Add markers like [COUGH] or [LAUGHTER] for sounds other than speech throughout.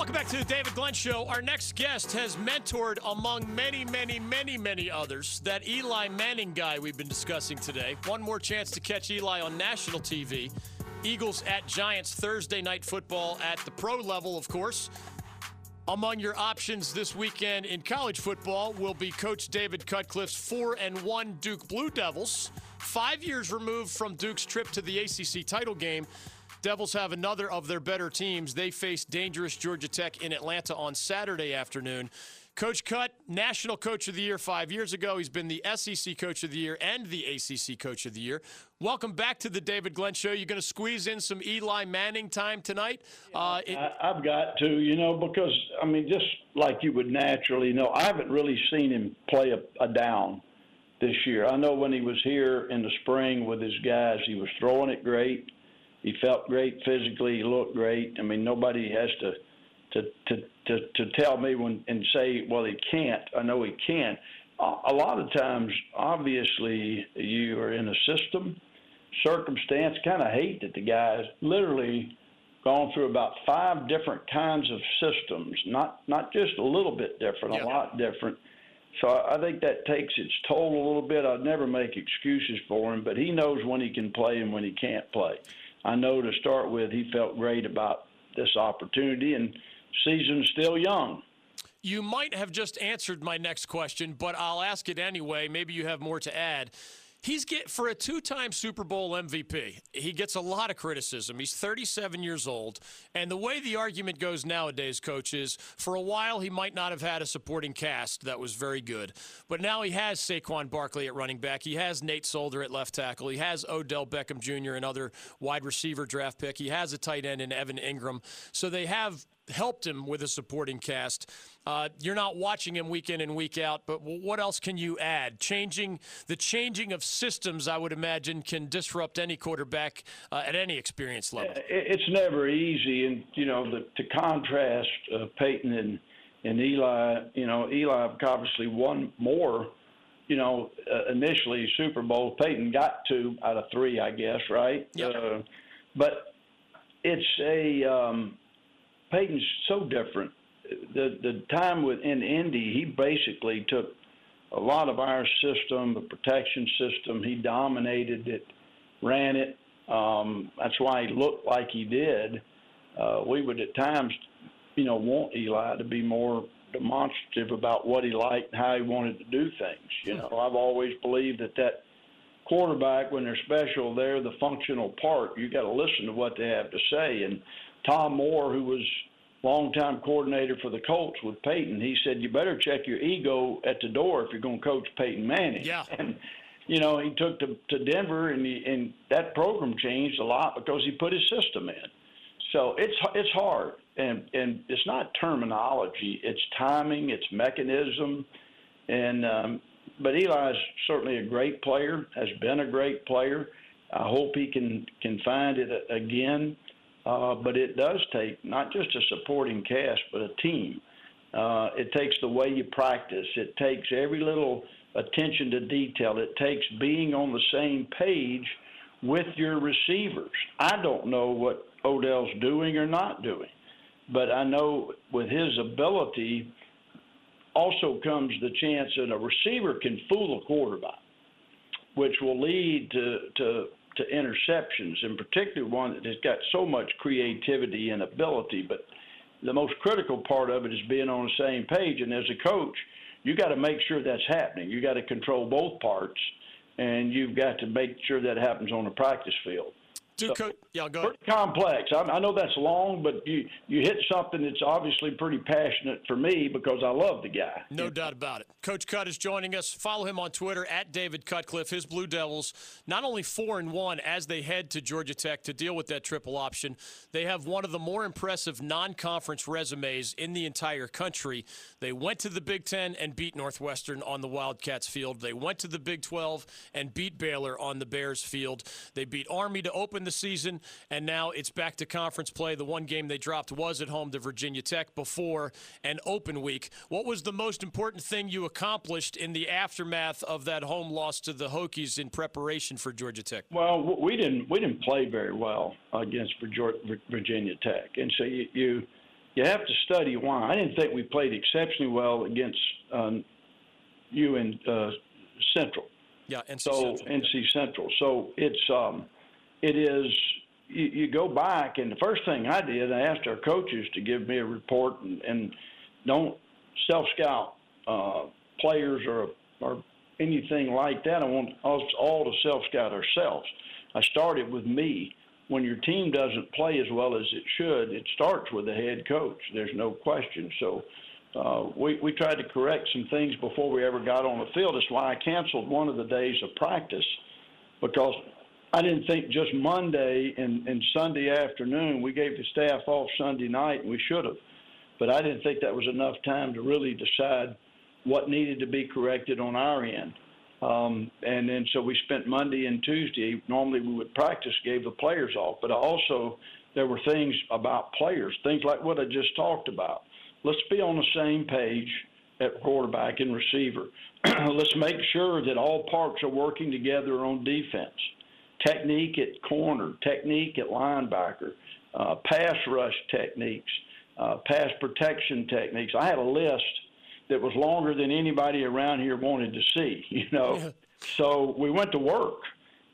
Welcome back to the David Glenn Show. Our next guest has mentored, among many, many, many, many others, that Eli Manning guy we've been discussing today. One more chance to catch Eli on national TV. Eagles at Giants Thursday night football at the pro level, of course. Among your options this weekend in college football will be Coach David Cutcliffe's 4 and 1 Duke Blue Devils. Five years removed from Duke's trip to the ACC title game, Devils have another of their better teams. They face dangerous Georgia Tech in Atlanta on Saturday afternoon. Coach Cut, National Coach of the Year five years ago. He's been the SEC Coach of the Year and the ACC Coach of the Year. Welcome back to the David Glenn Show. You're going to squeeze in some Eli Manning time tonight. Uh, it, I, have got to, you know, because I mean, just like you would naturally know, I haven't really seen him play a, a down this year. I know when he was here in the spring with his guys, he was throwing it great. He felt great physically. He looked great. I mean, nobody has to to to to, to tell me when and say, well, he can't. I know he can. A lot of times, obviously, you are in a system, circumstance. Kind of hate that the guy's literally gone through about five different kinds of systems. Not not just a little bit different, yeah. a lot different. So I think that takes its toll a little bit. I'd never make excuses for him, but he knows when he can play and when he can't play. I know to start with, he felt great about this opportunity, and season's still young. You might have just answered my next question, but I'll ask it anyway. Maybe you have more to add. He's get for a two-time Super Bowl MVP. He gets a lot of criticism. He's 37 years old, and the way the argument goes nowadays, coach, is for a while he might not have had a supporting cast that was very good, but now he has Saquon Barkley at running back. He has Nate Solder at left tackle. He has Odell Beckham Jr. and other wide receiver draft pick. He has a tight end in Evan Engram. So they have helped him with a supporting cast. Uh, you're not watching him week in and week out, but what else can you add? Changing the changing of systems, I would imagine, can disrupt any quarterback uh, at any experience level. It's never easy, and you know the, to contrast uh, Peyton and and Eli. You know, Eli obviously won more. You know, uh, initially Super Bowl, Peyton got two out of three, I guess, right? Yep. Uh, but it's a um, Peyton's so different. The the time within Indy, he basically took a lot of our system, the protection system. He dominated it, ran it. Um, that's why he looked like he did. Uh, we would at times, you know, want Eli to be more demonstrative about what he liked, and how he wanted to do things. You know, I've always believed that that quarterback, when they're special, they're the functional part. You got to listen to what they have to say. And Tom Moore, who was longtime coordinator for the Colts with Peyton, he said, "You better check your ego at the door if you're going to coach Peyton Manning." Yeah. [LAUGHS] And you know, he took to, to Denver, and he, and that program changed a lot because he put his system in. So it's it's hard, and and it's not terminology; it's timing, it's mechanism, and um, but Eli is certainly a great player, has been a great player. I hope he can can find it again. Uh, but it does take not just a supporting cast, but a team. Uh, it takes the way you practice. It takes every little attention to detail. It takes being on the same page with your receivers. I don't know what Odell's doing or not doing, but I know with his ability also comes the chance that a receiver can fool a quarterback, which will lead to, to to interceptions, and particularly one that has got so much creativity and ability. But the most critical part of it is being on the same page. And as a coach, you got to make sure that's happening. You got to control both parts, and you've got to make sure that happens on the practice field. Do so, yeah, go ahead. complex. I, I, know that's long, but you you hit something that's obviously pretty passionate for me because I love the guy. No doubt about it. Coach Cut is joining us. Follow him on Twitter at David Cutcliffe. His Blue Devils not only four and one as they head to Georgia Tech to deal with that triple option, they have one of the more impressive non-conference resumes in the entire country. They went to the Big Ten and beat Northwestern on the Wildcats field. They went to the Big 12 and beat Baylor on the Bears field. They beat Army to open the the season, and now it's back to conference play. The one game they dropped was at home to Virginia Tech before an open week. What was the most important thing you accomplished in the aftermath of that home loss to the Hokies in preparation for Georgia Tech? Well, we didn't we didn't play very well against Virginia Tech, and so you, you you have to study why. I didn't think we played exceptionally well against um, you and uh, Central. Yeah, NC so Central. NC Central. So it's um, it is you, you go back and the first thing I did, I asked our coaches to give me a report and, and don't self scout uh, players or or anything like that. I want us all to self scout ourselves. I started with me. When your team doesn't play as well as it should, it starts with the head coach. There's no question. So uh, we, we tried to correct some things before we ever got on the field. That's why I canceled one of the days of practice because I didn't think just Monday and, and Sunday afternoon. We gave the staff off Sunday night, and we should have. But I didn't think that was enough time to really decide what needed to be corrected on our end. Um, and then so we spent Monday and Tuesday. Normally we would practice, gave the players off, but also there were things about players, things like what I just talked about. Let's be on the same page at quarterback and receiver. [CLEARS THROAT] Let's make sure that all parts are working together on defense. Technique at corner, technique at linebacker, uh, pass rush techniques, uh, pass protection techniques. I had a list that was longer than anybody around here wanted to see, [LAUGHS] you know. Yeah. So we went to work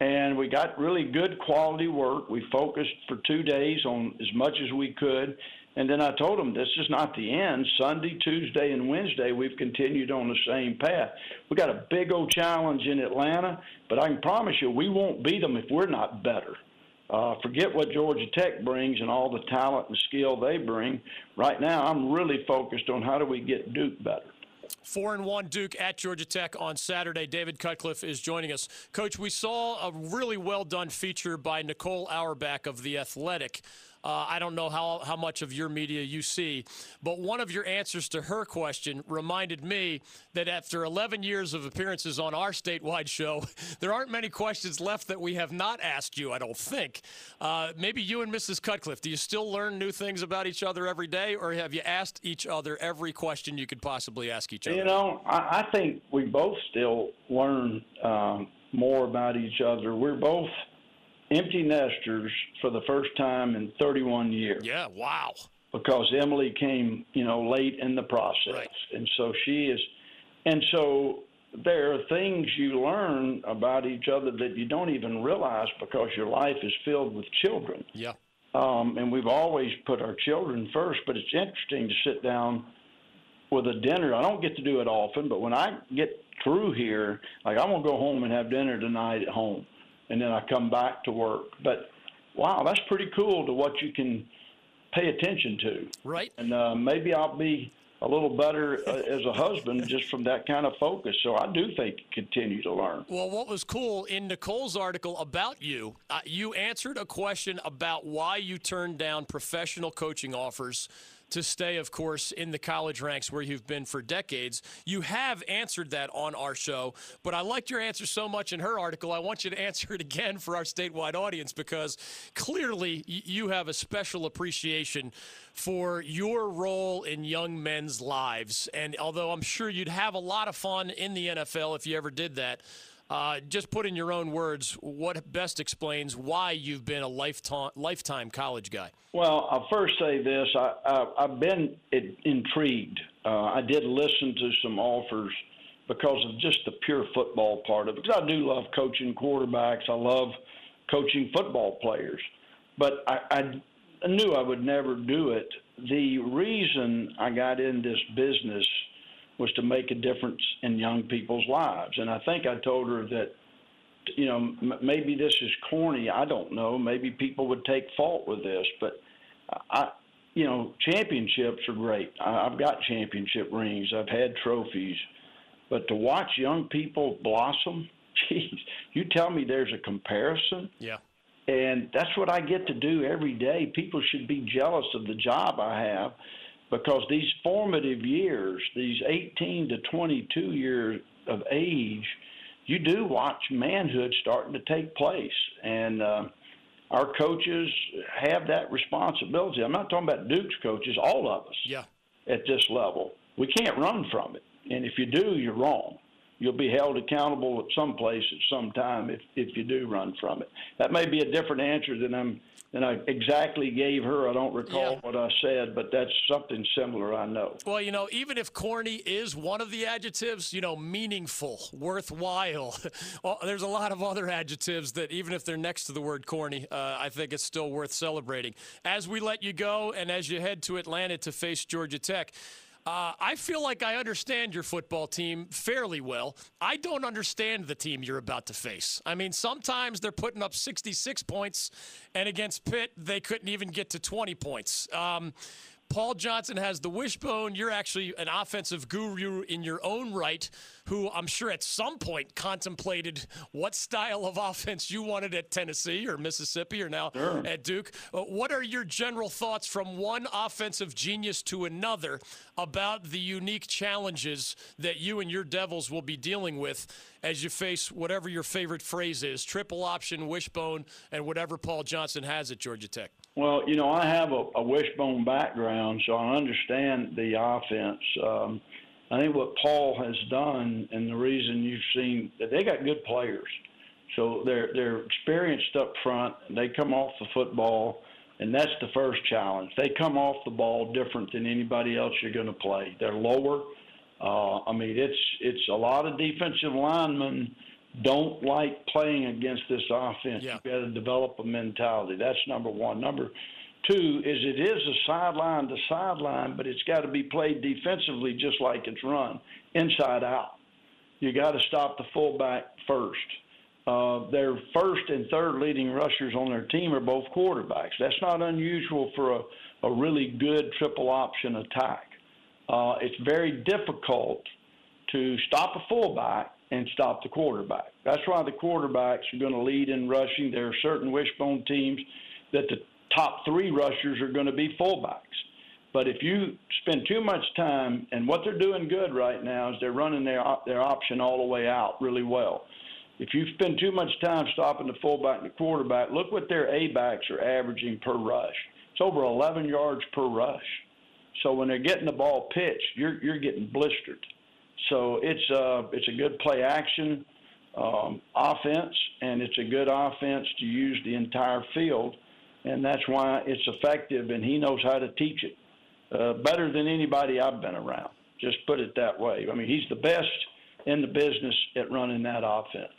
and we got really good quality work. We focused for two days on as much as we could. And then I told them this is not the end. Sunday, Tuesday, and Wednesday, we've continued on the same path. We got a big old challenge in Atlanta, but I can promise you we won't beat them if we're not better. Uh, forget what Georgia Tech brings and all the talent and skill they bring. Right now, I'm really focused on how do we get Duke better. Four and one Duke at Georgia Tech on Saturday. David Cutcliffe is joining us. Coach, we saw a really well done feature by Nicole Auerbach of The Athletic uh, I don't know how, how much of your media you see, but one of your answers to her question reminded me that after 11 years of appearances on our statewide show, [LAUGHS] there aren't many questions left that we have not asked you, I don't think. Uh, maybe you and Mrs. Cutcliffe, do you still learn new things about each other every day, or have you asked each other every question you could possibly ask each other? You know, I, I think we both still learn um, more about each other. We're both – empty nesters for the first time in 31 years. Yeah, wow. Because Emily came, you know, late in the process. Right. And so she is, and so there are things you learn about each other that you don't even realize because your life is filled with children. Yeah. Um, and we've always put our children first, but it's interesting to sit down with a dinner. I don't get to do it often, but when I get through here, like I'm gonna go home and have dinner tonight at home and then I come back to work. But wow, that's pretty cool to what you can pay attention to. Right. And uh, maybe I'll be a little better uh, as a husband just from that kind of focus. So I do think continue to learn. Well, what was cool in Nicole's article about you, uh, you answered a question about why you turned down professional coaching offers to stay, of course, in the college ranks where you've been for decades. You have answered that on our show, but I liked your answer so much in her article. I want you to [LAUGHS] answer it again for our statewide audience because clearly you have a special appreciation for your role in young men's lives. And although I'm sure you'd have a lot of fun in the NFL if you ever did that, uh, just put in your own words what best explains why you've been a lifetime lifetime college guy. Well, I'll first say this: I, have been intrigued. Uh, I did listen to some offers because of just the pure football part of it. Because I do love coaching quarterbacks. I love coaching football players, but I, I knew I would never do it. The reason I got in this business was to make a difference in young people's lives. And I think I told her that, you know, m- maybe this is corny. I don't know. Maybe people would take fault with this, but I, you know, championships are great. I, I've got championship rings. I've had trophies, but to watch young people blossom, [LAUGHS] geez, you tell me there's a comparison. Yeah. And that's what I get to do every day. People should be jealous of the job I have because these formative years, these 18 to 22 years of age, you do watch manhood starting to take place. And uh, our coaches have that responsibility. I'm not talking about Duke's coaches, all of us yeah. at this level. We can't run from it. And if you do, you're wrong. you'll be held accountable at some place at some time if if you do run from it. That may be a different answer than I'm than I exactly gave her. I don't recall Yeah. what I said, but that's something similar. I know. Well, you know, even if corny is one of the adjectives, you know, meaningful, worthwhile, [LAUGHS] there's a lot of other adjectives that, even if they're next to the word corny, uh, I think it's still worth celebrating. As we let you go and as you head to Atlanta to face Georgia Tech, uh, I feel like I understand your football team fairly well. I don't understand the team you're about to face. I mean, sometimes they're putting up 66 points, and against Pitt, they couldn't even get to 20 points. Um, Paul Johnson has the wishbone. You're actually an offensive guru in your own right, who I'm sure at some point contemplated what style of [LAUGHS] offense you wanted at Tennessee or Mississippi or now at Duke. Uh, what are your general thoughts from one offensive genius to another about the unique challenges that you and your Devils will be dealing with as you face whatever your favorite phrase is triple option, wishbone, and whatever Paul Johnson has at Georgia Tech? Well, you know, I have a, a wishbone background, so I understand the offense. Um, I think what Paul has done, and the reason you've seen that they got good players, so they're they're experienced up front. They come off the football, and that's the first challenge. They come off the ball different than anybody else you're going to play. They're lower. Uh, I mean, it's it's a lot of defensive linemen don't like playing against this offense. Yeah. You've got to develop a mentality. That's number one. Number two is it is a sideline to sideline, but it's got to be played defensively just like it's run, inside out. You got to stop the fullback first. Uh, their first and third leading rushers on their team are both quarterbacks. That's not unusual for a, a really good triple option attack. Uh, it's very difficult to stop a fullback and stop the quarterback. That's why the quarterbacks are going to lead in rushing. There are certain wishbone teams that the top three rushers are going to be fullbacks. But if you spend too much time, and what they're doing good right now is they're running their their option all the way out really well. If you spend too much time stopping the fullback and the quarterback, look what their A backs are averaging per rush. It's over 11 yards per rush. So when they're getting the ball pitched, you're you're getting blistered. So it's uh it's a good play action um, offense, and it's a good offense to use the entire field, and that's why it's effective. And he knows how to teach it uh, better than anybody I've been around. Just put it that way. I mean, he's the best in the business at running that offense.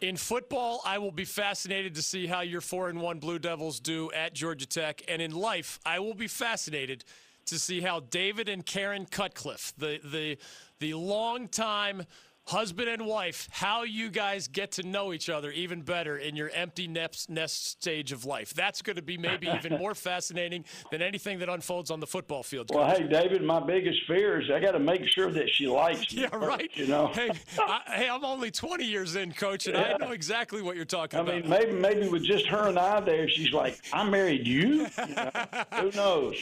In football, I will be fascinated to see how your four and one Blue Devils do at Georgia Tech. And in life, I will be fascinated to see how David and Karen Cutcliffe, the the the longtime husband and wife, how you guys get to know each other even better in your empty nest, nest stage of life. That's going to be maybe even more [LAUGHS] fascinating than anything that unfolds on the football field. Well, hey, David, my biggest fear is I got to make sure that she likes me. Yeah, first, right. You know. Hey, I, hey, I'm only 20 years in, Coach, and I know exactly what you're talking I about. I mean, maybe maybe with just her and I there, she's like, "I married you." you know? Who [LAUGHS] knows?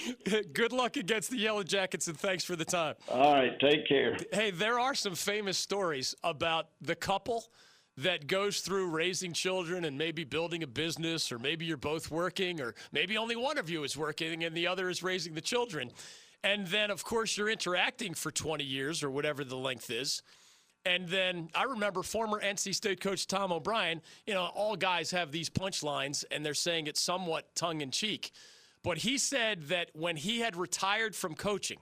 Good luck against the Yellow Jackets, and thanks for the time. All right, take care. Hey, there are some famous stories about the couple that goes through raising children and maybe building a business, or maybe you're both working, or maybe only one of you is working and the other is raising the children. And then, of course, you're interacting for 20 years or whatever the length is. And then I remember former NC State coach Tom O'Brien, you know, all guys have these punchlines and they're saying it somewhat tongue in cheek. But he said that when he had retired from coaching,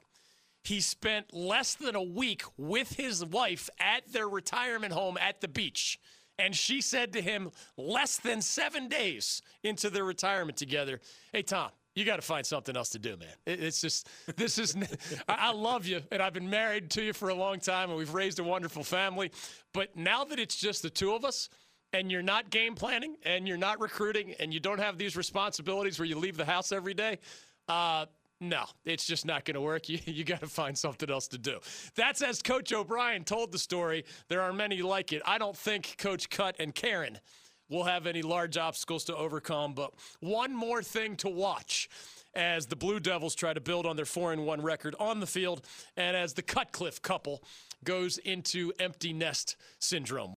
he spent less than a week with his wife at their retirement home at the beach. And she said to him, less than seven days into their retirement together, Hey, Tom, you got to find something else to do, man. It's just, this is, [LAUGHS] I love you, and I've been married to you for a long time, and we've raised a wonderful family. But now that it's just the two of us, and you're not game planning, and you're not recruiting, and you don't have these responsibilities where you leave the house every day, uh, no, it's just not going to work. [LAUGHS] You, you got to find something else to do. That's as Coach O'Brien told the story. There are many like it. I don't think Coach Cut and Karen will have any large obstacles to overcome, but one more thing to watch as the Blue Devils try to build on their 4 and 1 record on the field and as the Cutcliffe couple goes into empty nest syndrome.